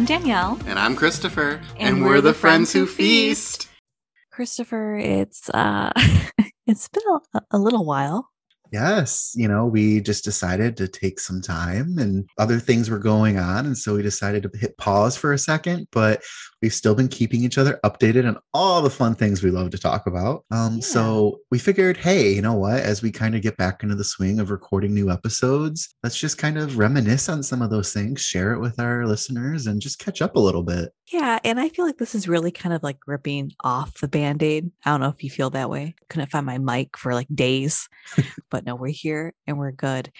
Friends. I'm Danielle. And I'm Christopher. And, we're, the friends who feast. Christopher, it's uh it's been a, a little while. Yes, you know, we just decided to take some time and other things were going on. And so we decided to hit pause for a second, but we've still been keeping each other updated on all the fun things we love to talk about. Um, Yeah. So we figured, hey, you know what? As we kind of get back into the swing of recording new episodes, let's just kind of reminisce on some of those things, share it with our listeners, and just catch up a little bit. Yeah, and I feel like this is really kind of like ripping off the band-aid. I don't know if you feel that way. Couldn't find my mic for like days. but no, we're here and we're good.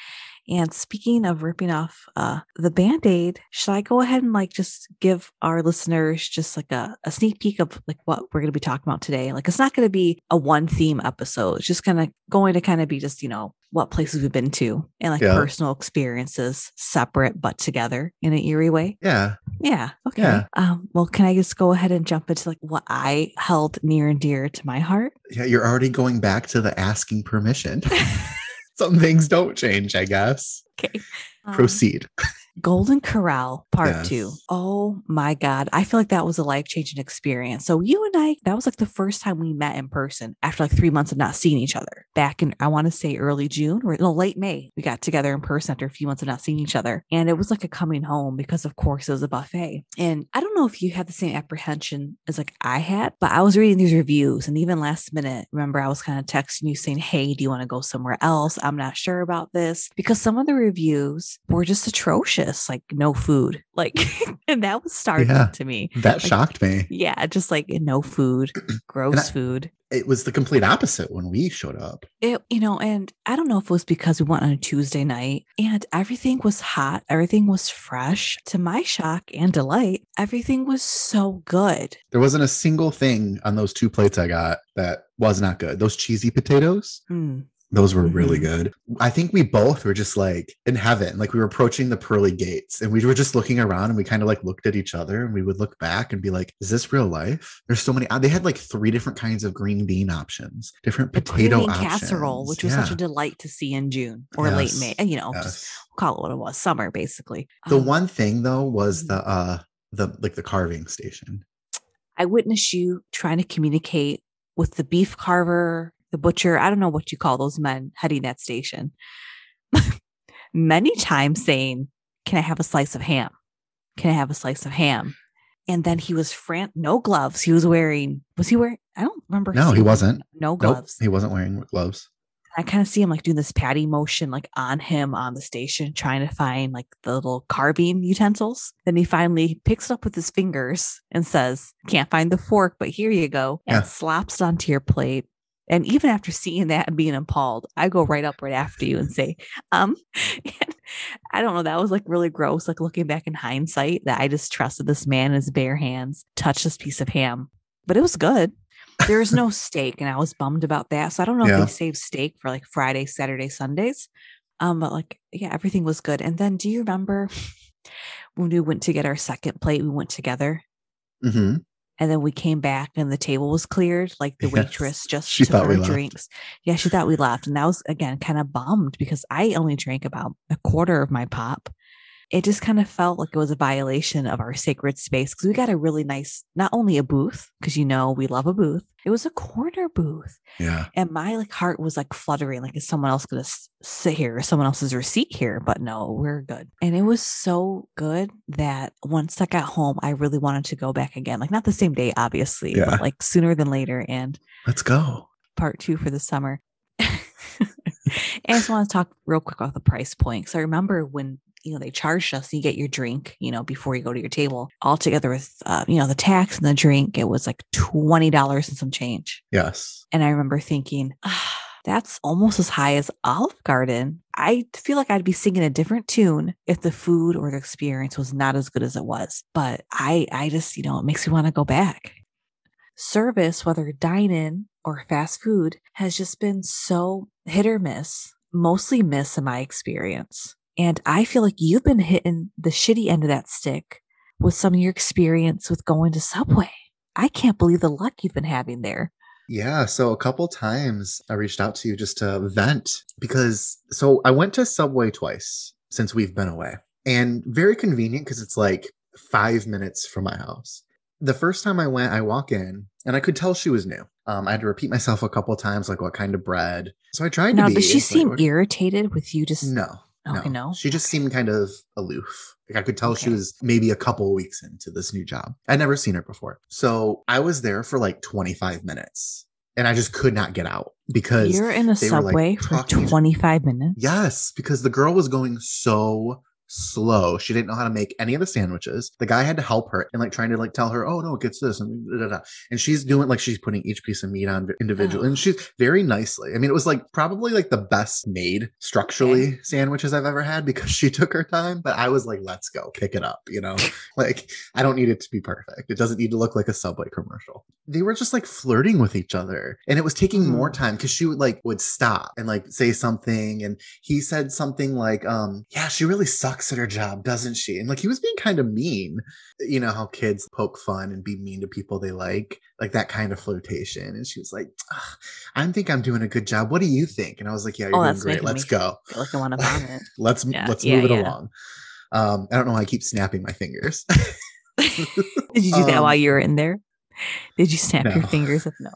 And speaking of ripping off uh the band-aid, should I go ahead and like just give our listeners just like a, a sneak peek of like what we're gonna be talking about today? Like it's not gonna be a one theme episode. It's just kind of going to kind of be just, you know, what places we've been to and like Yeah. personal experiences separate but together in an eerie way. Yeah. Yeah. Okay. Yeah. Um, well, can I just go ahead and jump into like what I held near and dear to my heart? Yeah. You're already going back to the asking permission. some things don't change, I guess. Okay. Um, Proceed. Golden Corral Part Two. Oh my God. I feel like that was a life changing experience. So, you and I, that was like the first time we met in person after like three months of not seeing each other back in, I want to say early June or no, late May. We got together in person after a few months of not seeing each other. And it was like a coming home because, of course, it was a buffet. And I don't know if you had the same apprehension as like I had, but I was reading these reviews and even last minute, remember, I was kind of texting you saying, Hey, do you want to go somewhere else? I'm not sure about this because some of the reviews were just atrocious, like no food. Like, and that was startling Yeah. to me. That like- shocked me. Yeah, just like no food, gross I- food. It was the complete opposite when we showed up. It, you know, and I don't know if it was because we went on a Tuesday night and everything was hot, everything was fresh. To my shock and delight, everything was so good. There wasn't a single thing on those two plates I got that was not good. Those cheesy potatoes, Mm. Those were really Mhm. good. I think we both were just like in heaven. Like we were approaching the pearly gates and we were just looking around and we kind of like looked at each other and we would look back and be like, is this real life? There's so many. uh, They had like three different kinds of green bean options, different The potato options. casserole, which was such a delight to see in June or late May, and you know, just call it what it was, summer basically. The Um, one thing though was the uh the like the carving station. I witnessed you trying to communicate with the beef carver, the butcher. I don't know what you call those men heading that station. Many times saying, Can I have a slice of ham? Can I have a slice of ham? And then he was fran no gloves. He was wearing, was he wearing? I don't remember. No, he wasn't. No Nope, gloves. he wasn't wearing gloves. I kind of see him like doing this patty motion, like on him on the station, trying to find like the little carving utensils. Then he finally picks it up with his fingers and says, Can't find the fork, but here you go. And Yeah. slaps it onto your plate. And even after seeing that and being appalled, I go right up right after you and say, um, and I don't know, that was like really gross. Like looking back in hindsight, that I just trusted this man in his bare hands, touch this piece of ham. But it was good. There was no steak, and I was bummed about that. So I don't know Yeah. if they save steak for like Friday, Saturday, Sundays. Um, but like, yeah, everything was good. And then do you remember when we went to get our second plate? We went together hmm and then we came back and the table was cleared. Like the Yes. waitress just She took thought our we left. drinks. Yeah, she thought we left. And that was again kind of bummed because I only drank about a quarter of my pop. It just kind of felt like it was a violation of our sacred space because we got a really nice, not only a booth, because you know we love a booth, it was a corner booth. Yeah. And my like heart was like fluttering, like is someone else gonna sit here? Is someone else's receipt here? But no, we're good. And it was so good that once I got home, I really wanted to go back again. Like not the same day, obviously, Yeah. but like sooner than later. And Let's go. part two for the summer. and I just want to talk real quick about the price point. So I remember when you know they charged us, you get your drink, you know, before you go to your table, all together with uh, you know the tax and the drink. It was like twenty dollars and some change. Yes. And I remember thinking, ah, that's almost as high as Olive Garden. I feel like I'd be singing a different tune if the food or the experience was not as good as it was. But I, I just, you know, it makes me want to go back. Service, whether dine in or fast food, has just been so hit or miss, mostly miss in my experience. And I feel like you've been hitting the shitty end of that stick with some of your experience with going to Subway. I can't believe the luck you've been having there. Yeah. So a couple times I reached out to you just to vent because so I went to Subway twice since we've been away. And very convenient because it's like five minutes from my house. The first time I went, I walk in and I could tell she was new. Um, I had to repeat myself a couple of times, like what kind of bread. So I tried Now, to be. does she like, seem what- irritated with you just No. Okay, no. no? She just seemed kind of aloof. Like I could tell she was maybe a couple weeks into this new job. I'd never seen her before. So I was there for like 25 minutes and I just could not get out because You're in a were, like, subway for talking- 25 minutes. Yes, because the girl was going so slow. She didn't know how to make any of the sandwiches. The guy had to help her and like trying to like tell her, oh no, it gets this and da, da, da. and she's doing like she's putting each piece of meat on individually, Oh. and she's very nicely. I mean, it was like probably like the best made structurally sandwiches I've ever had because she took her time. But I was like, let's go, pick it up. You know, like I don't need it to be perfect. It doesn't need to look like a subway commercial. They were just like flirting with each other, and it was taking more Mm. time because she would like would stop and like say something, and he said something like, um, yeah, she really sucks at her job, doesn't she? And like he was being kind of mean. You know how kids poke fun and be mean to people they like, like that kind of flirtation. And she was like, "Ugh, I think I'm doing a good job. What do you think? And I was like, Yeah, you're Oh, doing great. Let's go. Like I want to vomit. Let's Yeah, let's yeah, move it along. Um, I don't know why I keep snapping my fingers. Did you do that Um, while you were in there? Did you snap your fingers? At, no.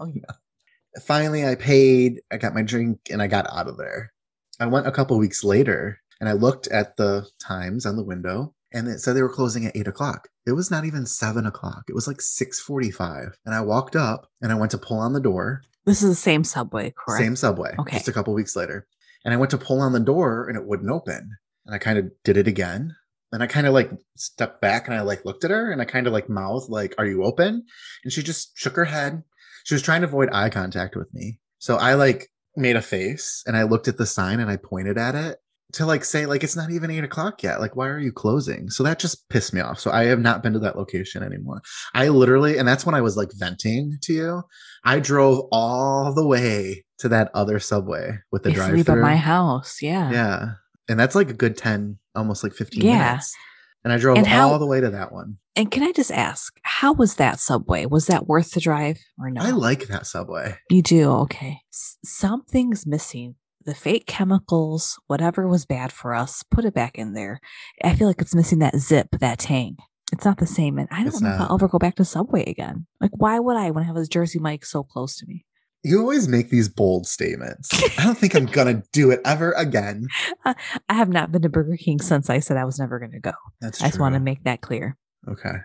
Finally, I paid, I got my drink, and I got out of there. I went a couple weeks later and I looked at the times on the window and it said they were closing at eight o'clock. It was not even seven o'clock. It was like 645. And I walked up and I went to pull on the door. This is the same subway, correct? Same subway. Okay. Just a couple weeks later. And I went to pull on the door and it wouldn't open. And I kind of did it again. And I kind of like stepped back and I like looked at her and I kind of like mouthed, like, are you open? And she just shook her head. She was trying to avoid eye contact with me. So I like made a face and I looked at the sign and I pointed at it to like say, like, it's not even eight o'clock yet. Like, why are you closing? So that just pissed me off. So I have not been to that location anymore. I literally, and that's when I was like venting to you. I drove all the way to that other subway with the drive through. my house. Yeah. Yeah. And that's like a good 10, almost like 15 Yeah. minutes. And I drove And how- all the way to that one. And can I just ask, how was that subway? Was that worth the drive or no? I like that subway. You do. Okay. S- something's missing. The fake chemicals, whatever was bad for us, put it back in there. I feel like it's missing that zip, that tang. It's not the same. And I don't It's know if. I'll ever go back to Subway again. Like, why would I when I have this Jersey Mike so close to me? You always make these bold statements. I don't think I'm going to do it ever again. I have not been to Burger King since I said I was never going to go. That's I just want to make that clear. Okay.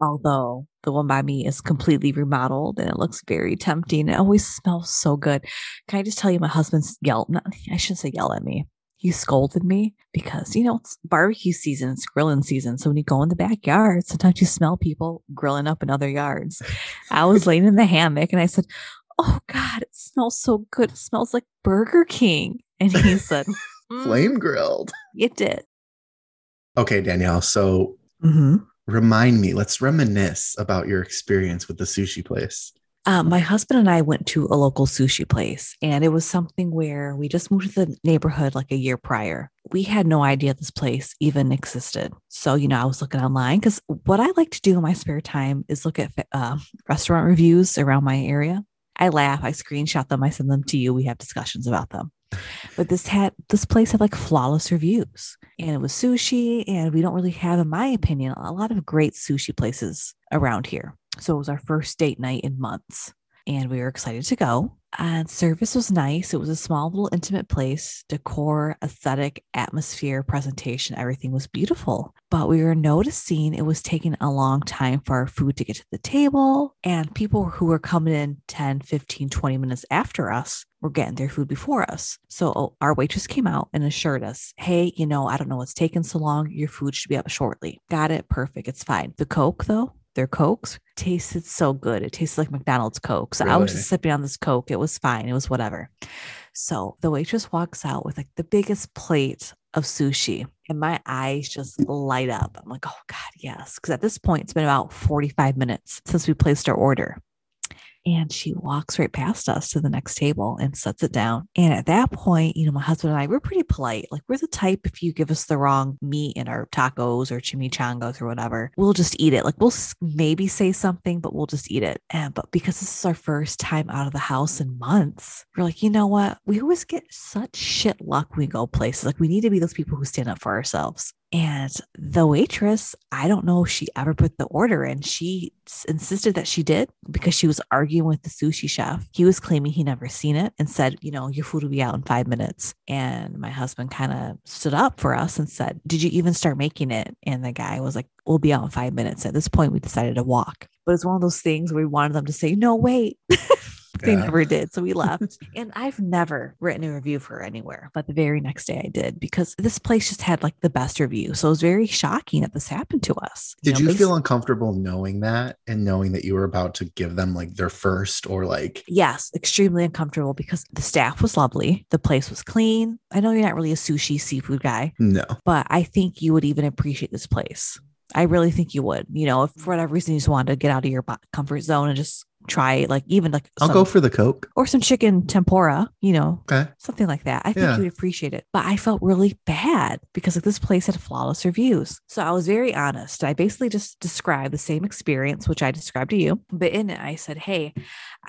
Although the one by me is completely remodeled and it looks very tempting. It always smells so good. Can I just tell you, my husband's yelled, not, I shouldn't say yell at me. He scolded me because, you know, it's barbecue season, it's grilling season. So when you go in the backyard, sometimes you smell people grilling up in other yards. I was laying in the hammock and I said, Oh God, it smells so good. It smells like Burger King. And he said, "Mm, Flame grilled. It did. Okay, Danielle. So Mm-hmm. Remind me, let's reminisce about your experience with the sushi place. Uh, my husband and I went to a local sushi place, and it was something where we just moved to the neighborhood like a year prior. We had no idea this place even existed. So, you know, I was looking online because what I like to do in my spare time is look at uh, restaurant reviews around my area. I laugh, I screenshot them, I send them to you. We have discussions about them. But this had this place had like flawless reviews, and it was sushi. And we don't really have, in my opinion, a lot of great sushi places around here. So it was our first date night in months, and we were excited to go. And service was nice. It was a small, little intimate place. Decor, aesthetic, atmosphere, presentation, everything was beautiful. But we were noticing it was taking a long time for our food to get to the table, and people who were coming in 10, 15, 20 minutes after us were getting their food before us. So oh, our waitress came out and assured us, hey, you know, I don't know what's taking so long. Your food should be up shortly. Got it. Perfect. It's fine. The Coke, though, their Cokes tasted so good. It tasted like McDonald's Coke. So I was just sipping on this Coke. It was fine. It was whatever. So the waitress walks out with like the biggest plate of sushi, and my eyes just light up. I'm like, oh God, yes. Because at this point, it's been about 45 minutes since we placed our order. And she walks right past us to the next table and sets it down. And at that point, you know, my husband and I, we're pretty polite. Like we're the type, if you give us the wrong meat in our tacos or chimichangas or whatever, we'll just eat it. Like we'll maybe say something, but we'll just eat it. And but because this is our first time out of the house in months, we're like, you know what? We always get such shit luck when we go places. Like we need to be those people who stand up for ourselves. And the waitress, I don't know if she ever put the order in. She insisted that she did because she was arguing with the sushi chef. He was claiming he never seen it and said, you know, your food will be out in five minutes. And my husband kind of stood up for us and said, Did you even start making it? And the guy was like, We'll be out in five minutes. At this point, we decided to walk. But it's one of those things where we wanted them to say, No, wait. they yeah. never did. So we left. and I've never written a review for anywhere, but the very next day I did because this place just had like the best review. So it was very shocking that this happened to us. Did you, know, you feel uncomfortable knowing that and knowing that you were about to give them like their first or like? Yes, extremely uncomfortable because the staff was lovely. The place was clean. I know you're not really a sushi seafood guy. No. But I think you would even appreciate this place. I really think you would. You know, if for whatever reason you just wanted to get out of your comfort zone and just try like even like I'll some, go for the Coke or some chicken tempura, you know, okay. something like that. I think yeah. you would appreciate it. But I felt really bad because like this place had flawless reviews. So I was very honest. I basically just described the same experience, which I described to you. But in it, I said, Hey,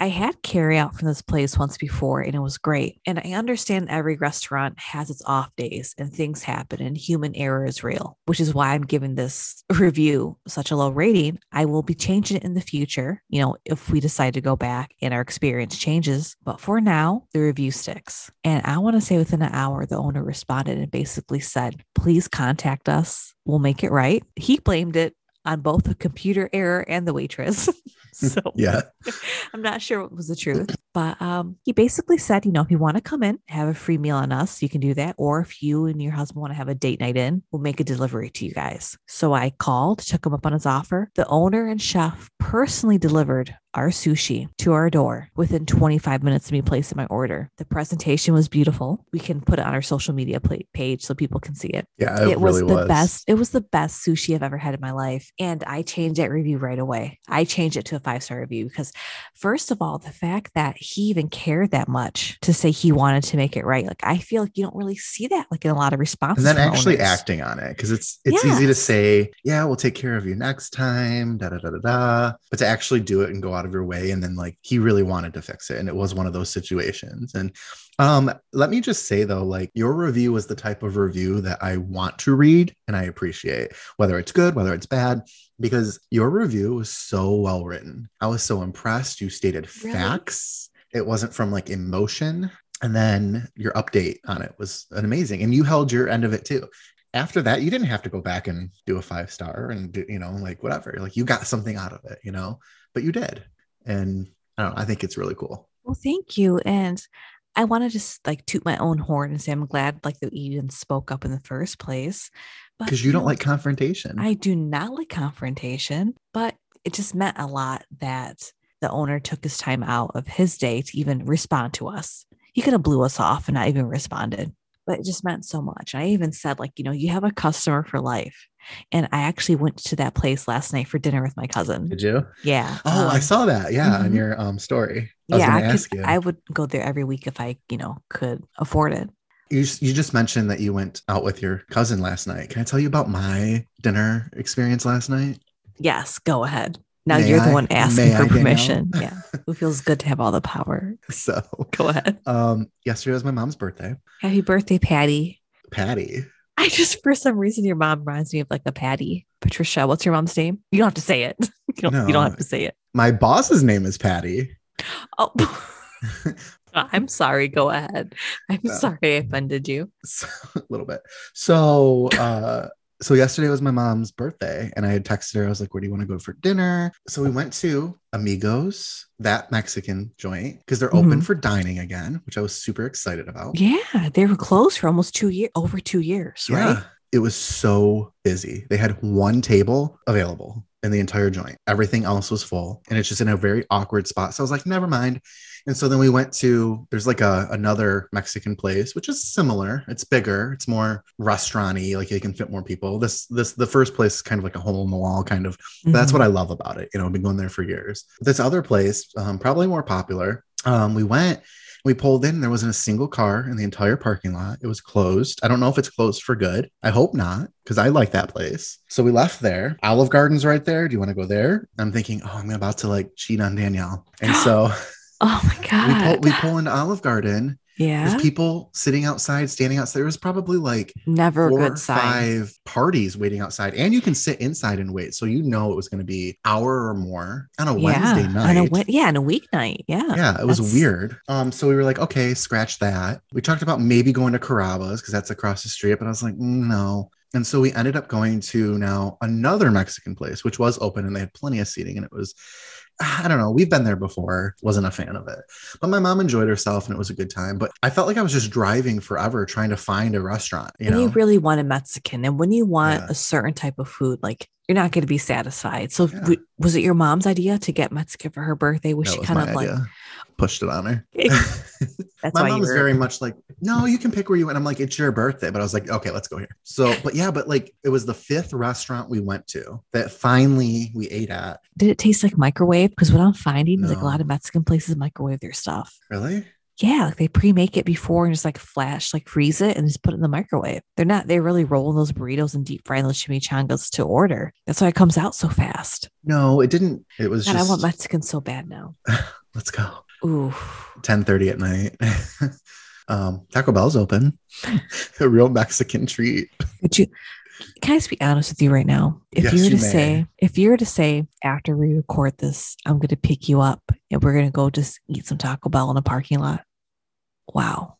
I had carry out from this place once before and it was great. And I understand every restaurant has its off days and things happen and human error is real, which is why I'm giving this review such a low rating. I will be changing it in the future, you know, if we decide to go back and our experience changes. But for now, the review sticks. And I want to say within an hour, the owner responded and basically said, please contact us. We'll make it right. He blamed it on both the computer error and the waitress. so yeah, I'm not sure what was the truth, but um, he basically said, you know, if you want to come in, have a free meal on us, you can do that. Or if you and your husband want to have a date night in, we'll make a delivery to you guys. So I called, took him up on his offer. The owner and chef personally delivered our sushi to our door within 25 minutes of me placing my order. The presentation was beautiful. We can put it on our social media page so people can see it. Yeah, it, it was really the was. best. It was the best sushi I've ever had in my life. And I changed that review right away. I changed it to a five star review because, first of all, the fact that he even cared that much to say he wanted to make it right. Like, I feel like you don't really see that like in a lot of responses. And then actually owners. acting on it because it's it's easy to say, yeah, we'll take care of you next time, da da da da da. But to actually do it and go out of your way and then like he really wanted to fix it and it was one of those situations. And um let me just say though like your review was the type of review that I want to read and I appreciate whether it's good whether it's bad because your review was so well written. I was so impressed. You stated really? facts. It wasn't from like emotion. And then your update on it was amazing and you held your end of it too after that you didn't have to go back and do a five star and do you know like whatever like you got something out of it you know but you did and I don't know, I think it's really cool. Well, thank you. And I want to just like toot my own horn and say I'm glad like that you even spoke up in the first place. Because you don't like confrontation. I do not like confrontation, but it just meant a lot that the owner took his time out of his day to even respond to us. He could have blew us off and not even responded, but it just meant so much. I even said, like, you know, you have a customer for life. And I actually went to that place last night for dinner with my cousin. Did you? Yeah. Oh, um, I saw that. Yeah, mm-hmm. on your um story. I yeah, I, could, I would go there every week if I, you know, could afford it. You, you just mentioned that you went out with your cousin last night. Can I tell you about my dinner experience last night? Yes, go ahead. Now may you're the one asking for I, permission. yeah. Who feels good to have all the power? So go ahead. Um, yesterday was my mom's birthday. Happy birthday, Patty. Patty. I just, for some reason, your mom reminds me of like a Patty. Patricia, what's your mom's name? You don't have to say it. You don't, no, you don't have to say it. My boss's name is Patty. Oh, I'm sorry. Go ahead. I'm no. sorry I offended you. So, a little bit. So, uh, so yesterday was my mom's birthday and I had texted her. I was like, where do you want to go for dinner? So we went to Amigos, that Mexican joint, because they're open mm-hmm. for dining again, which I was super excited about. Yeah. They were closed for almost two years, over two years, right? It was so busy. They had one table available in the entire joint. Everything else was full. And it's just in a very awkward spot. So I was like, never mind. And so then we went to there's like a another Mexican place, which is similar. It's bigger, it's more restauranty, like it can fit more people. This this the first place is kind of like a hole in the wall kind of. Mm-hmm. That's what I love about it. You know, I've been going there for years. This other place, um, probably more popular. Um, we went we pulled in, there wasn't a single car in the entire parking lot. It was closed. I don't know if it's closed for good. I hope not, because I like that place. So we left there. Olive Garden's right there. Do you want to go there? I'm thinking, oh, I'm about to like cheat on Danielle. And so Oh my god. We pull, we pull into Olive Garden. Yeah. There's people sitting outside, standing outside. There was probably like never four good sign. five parties waiting outside, and you can sit inside and wait. So you know it was going to be hour or more on a yeah. Wednesday night. On a, yeah, on a weeknight. Yeah. Yeah, it was weird. Um, so we were like, okay, scratch that. We talked about maybe going to Carrabba's because that's across the street, but I was like, mm, no. And so we ended up going to now another Mexican place, which was open and they had plenty of seating, and it was I don't know. We've been there before. Wasn't a fan of it. But my mom enjoyed herself and it was a good time. But I felt like I was just driving forever trying to find a restaurant. You and know? you really want a Mexican. And when you want yeah. a certain type of food, like you're not going to be satisfied. So yeah. w- was it your mom's idea to get Mexican for her birthday? Was that she kind of like pushed it on her? That's my mom was very much like, no, you can pick where you want. I'm like, it's your birthday, but I was like, okay, let's go here. So, but yeah, but like it was the fifth restaurant we went to that finally we ate at. Did it taste like microwave? Because what I'm finding no. is like a lot of Mexican places microwave their stuff. Really? Yeah, like they pre-make it before and just like flash, like freeze it and just put it in the microwave. They're not, they really roll those burritos and deep frying those chimichangas to order. That's why it comes out so fast. No, it didn't. It was God, just I want Mexican so bad now. Let's go. Ooh. 10 30 at night. um, Taco Bell's open. a real Mexican treat. Would you can I be honest with you right now? If yes, you were to you say, if you were to say after we record this, I'm going to pick you up and we're going to go just eat some Taco Bell in a parking lot, wow,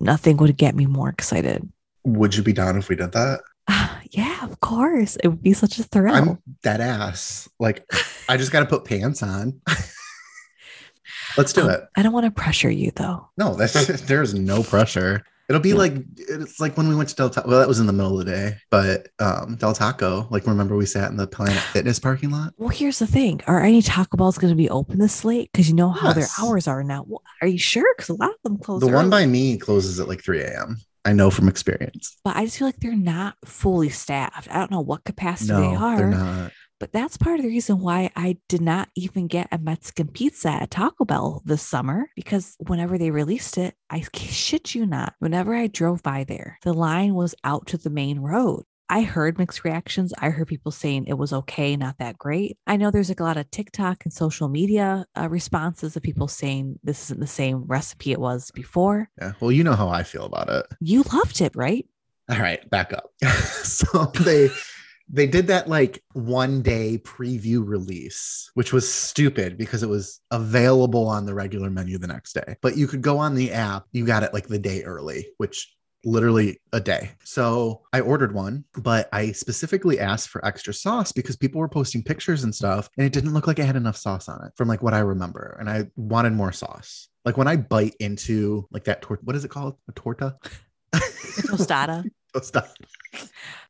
nothing would get me more excited. Would you be down if we did that? Uh, yeah, of course. It would be such a thrill. I'm dead ass. Like, I just got to put pants on. Let's do um, it. I don't want to pressure you though. No, that's there's no pressure. It'll be yeah. like it's like when we went to Del Taco. Well, that was in the middle of the day, but um, Del Taco. Like, remember we sat in the Planet Fitness parking lot? Well, here's the thing: Are any Taco Bells going to be open this late? Because you know how yes. their hours are now. Well, are you sure? Because a lot of them close. The early. one by me closes at like 3 a.m. I know from experience. But I just feel like they're not fully staffed. I don't know what capacity no, they are. They're not. But that's part of the reason why I did not even get a Mexican pizza at Taco Bell this summer because whenever they released it, I shit you not, whenever I drove by there, the line was out to the main road. I heard mixed reactions. I heard people saying it was okay, not that great. I know there's like a lot of TikTok and social media uh, responses of people saying this isn't the same recipe it was before. Yeah. Well, you know how I feel about it. You loved it, right? All right, back up. so they they did that like one day preview release, which was stupid because it was available on the regular menu the next day. But you could go on the app, you got it like the day early, which literally a day. So I ordered one, but I specifically asked for extra sauce because people were posting pictures and stuff and it didn't look like it had enough sauce on it from like what I remember. And I wanted more sauce. Like when I bite into like that tor- what is it called? A torta? tostada. tostada.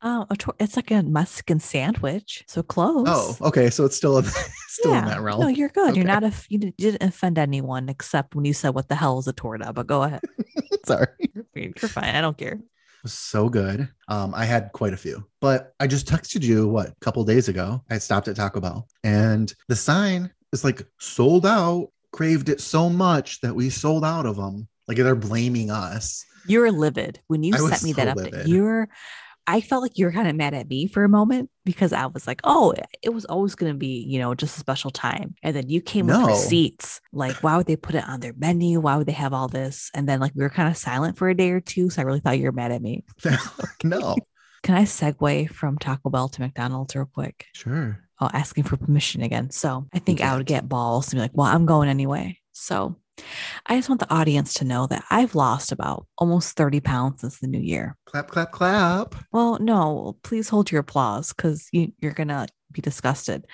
Oh, tor- it's like a Mexican sandwich, so close. Oh, okay, so it's still still yeah. in that realm. No, you're good. Okay. You're not a you didn't offend anyone except when you said what the hell is a torta. But go ahead. Sorry, you're fine. I don't care. So good. Um, I had quite a few, but I just texted you what a couple days ago. I stopped at Taco Bell, and the sign is like sold out. Craved it so much that we sold out of them. Like they're blaming us. You're livid when you I sent me so that update. You're I felt like you were kind of mad at me for a moment because I was like, oh, it was always going to be, you know, just a special time. And then you came no. with receipts. Like, why would they put it on their menu? Why would they have all this? And then, like, we were kind of silent for a day or two. So I really thought you were mad at me. no. Can I segue from Taco Bell to McDonald's real quick? Sure. Oh, asking for permission again. So I think I would get balls and be like, well, I'm going anyway. So I just want the audience to know that I've lost about almost 30 pounds since the new year. Clap, clap, clap. Well, no, please hold your applause because you, you're going to be disgusted.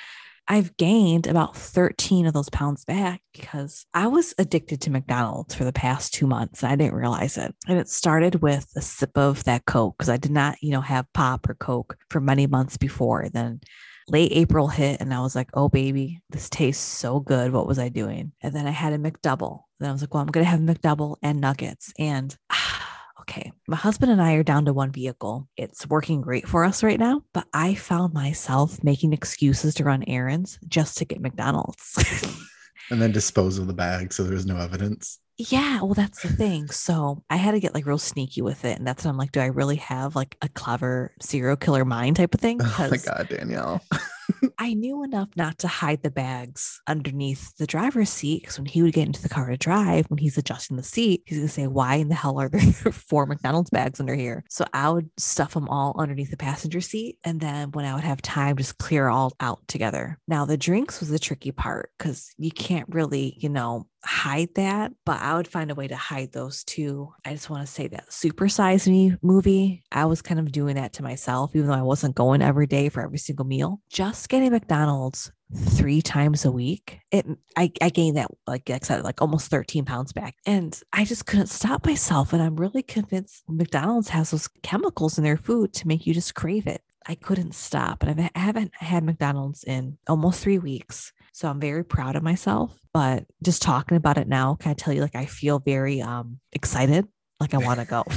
I've gained about 13 of those pounds back because I was addicted to McDonald's for the past two months. And I didn't realize it. And it started with a sip of that Coke because I did not, you know, have pop or Coke for many months before. Then late April hit and I was like, oh, baby, this tastes so good. What was I doing? And then I had a McDouble. Then I was like, well, I'm going to have McDouble and nuggets. And okay, my husband and I are down to one vehicle. It's working great for us right now, but I found myself making excuses to run errands just to get McDonald's. and then dispose of the bag so there's no evidence. Yeah, well, that's the thing. So I had to get like real sneaky with it. And that's when I'm like, do I really have like a clever serial killer mind type of thing? Oh my God, Danielle. I knew enough not to hide the bags underneath the driver's seat because when he would get into the car to drive, when he's adjusting the seat, he's going to say, Why in the hell are there four McDonald's bags under here? So I would stuff them all underneath the passenger seat. And then when I would have time, just clear all out together. Now, the drinks was the tricky part because you can't really, you know, hide that, but I would find a way to hide those too. I just want to say that Super Size Me movie, I was kind of doing that to myself, even though I wasn't going every day for every single meal. Just getting McDonald's three times a week, it mm, I, I gained that like I said, like almost 13 pounds back. And I just couldn't stop myself. And I'm really convinced McDonald's has those chemicals in their food to make you just crave it. I couldn't stop. And I haven't had McDonald's in almost three weeks. So I'm very proud of myself. But just talking about it now, can I tell you, like, I feel very um, excited. Like, I want to go.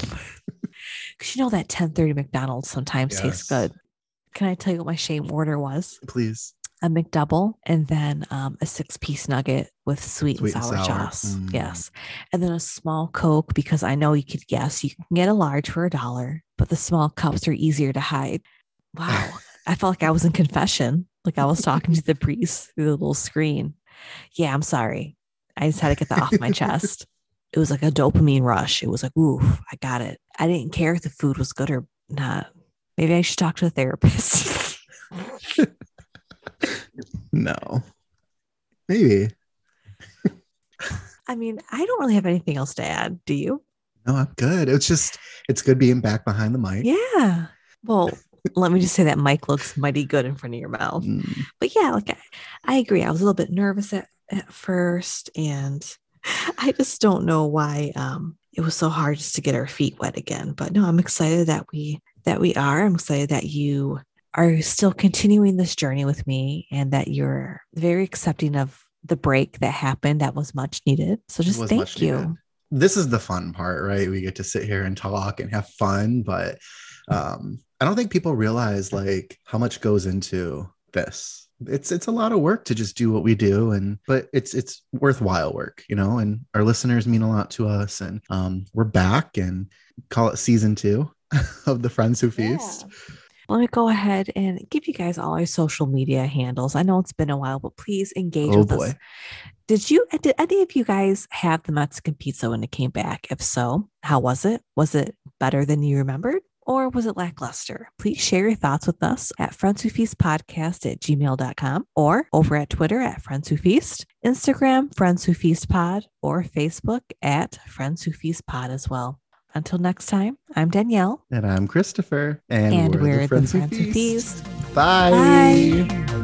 Because you know that 1030 McDonald's sometimes yes. tastes good. Can I tell you what my shame order was? Please. A McDouble and then um, a six piece nugget with sweet, sweet and sour, sour. sauce. Mm. Yes. And then a small Coke because I know you could guess you can get a large for a dollar, but the small cups are easier to hide. Wow. I felt like I was in confession. Like I was talking to the priest through the little screen. Yeah, I'm sorry. I just had to get that off my chest. It was like a dopamine rush. It was like, ooh, I got it. I didn't care if the food was good or not. Maybe I should talk to a therapist. no. Maybe. I mean, I don't really have anything else to add. Do you? No, I'm good. It's just, it's good being back behind the mic. Yeah. Well, let me just say that mic looks mighty good in front of your mouth. Mm. But yeah, like I, I agree. I was a little bit nervous at, at first, and I just don't know why um, it was so hard just to get our feet wet again. But no, I'm excited that we that we are. I'm excited that you are still continuing this journey with me and that you're very accepting of the break that happened that was much needed. So just thank you. Needed. This is the fun part, right? We get to sit here and talk and have fun, but um, I don't think people realize like how much goes into this. It's it's a lot of work to just do what we do, and but it's it's worthwhile work, you know. And our listeners mean a lot to us, and um, we're back and call it season two of the Friends Who Feast. Yeah. Let me go ahead and give you guys all our social media handles. I know it's been a while, but please engage oh with boy. us. Did you did any of you guys have the Mexican pizza when it came back? If so, how was it? Was it better than you remembered? Or was it lackluster? Please share your thoughts with us at Friends Who Feast Podcast at gmail.com or over at Twitter at Friends Who Feast, Instagram, Friends Who Feast Pod, or Facebook at Friends Who Feast Pod as well. Until next time, I'm Danielle. And I'm Christopher. And, and we're, we're, the Friends, the Friends Who, Feast. Feast. Bye. Bye.